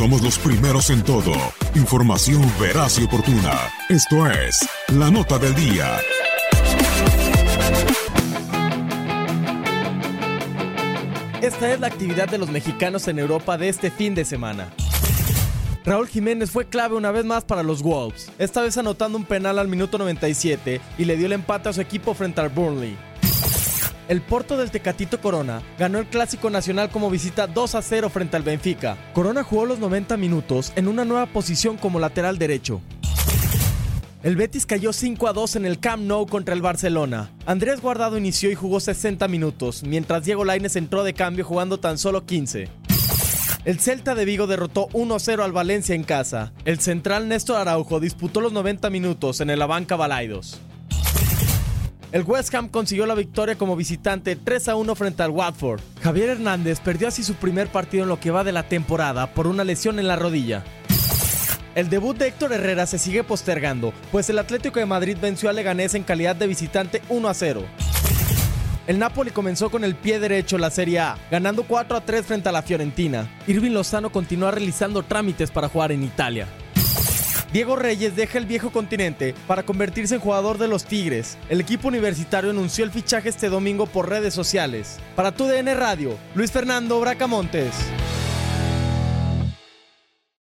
Somos los primeros en todo. Información veraz y oportuna. Esto es La Nota del Día. Esta es la actividad de los mexicanos en Europa de este fin de semana. Raúl Jiménez fue clave una vez más para los Wolves, esta vez anotando un penal al minuto 97 y le dio el empate a su equipo frente al Burnley. El Porto del Tecatito Corona ganó el Clásico Nacional como visita 2 a 0 frente al Benfica. Corona jugó los 90 minutos en una nueva posición como lateral derecho. El Betis cayó 5 a 2 en el Camp Nou contra el Barcelona. Andrés Guardado inició y jugó 60 minutos, mientras Diego Lainez entró de cambio jugando tan solo 15. El Celta de Vigo derrotó 1-0 al Valencia en casa. El central Néstor Araujo disputó los 90 minutos en el Abanca Balaidos. El West Ham consiguió la victoria como visitante 3 a 1 frente al Watford. Javier Hernández perdió así su primer partido en lo que va de la temporada por una lesión en la rodilla. El debut de Héctor Herrera se sigue postergando, pues el Atlético de Madrid venció a Leganés en calidad de visitante 1 a 0. El Napoli comenzó con el pie derecho la Serie A, ganando 4 a 3 frente a la Fiorentina. Irving Lozano continúa realizando trámites para jugar en Italia. Diego Reyes deja el viejo continente para convertirse en jugador de los Tigres. El equipo universitario anunció el fichaje este domingo por redes sociales. Para tu DN Radio, Luis Fernando Bracamontes.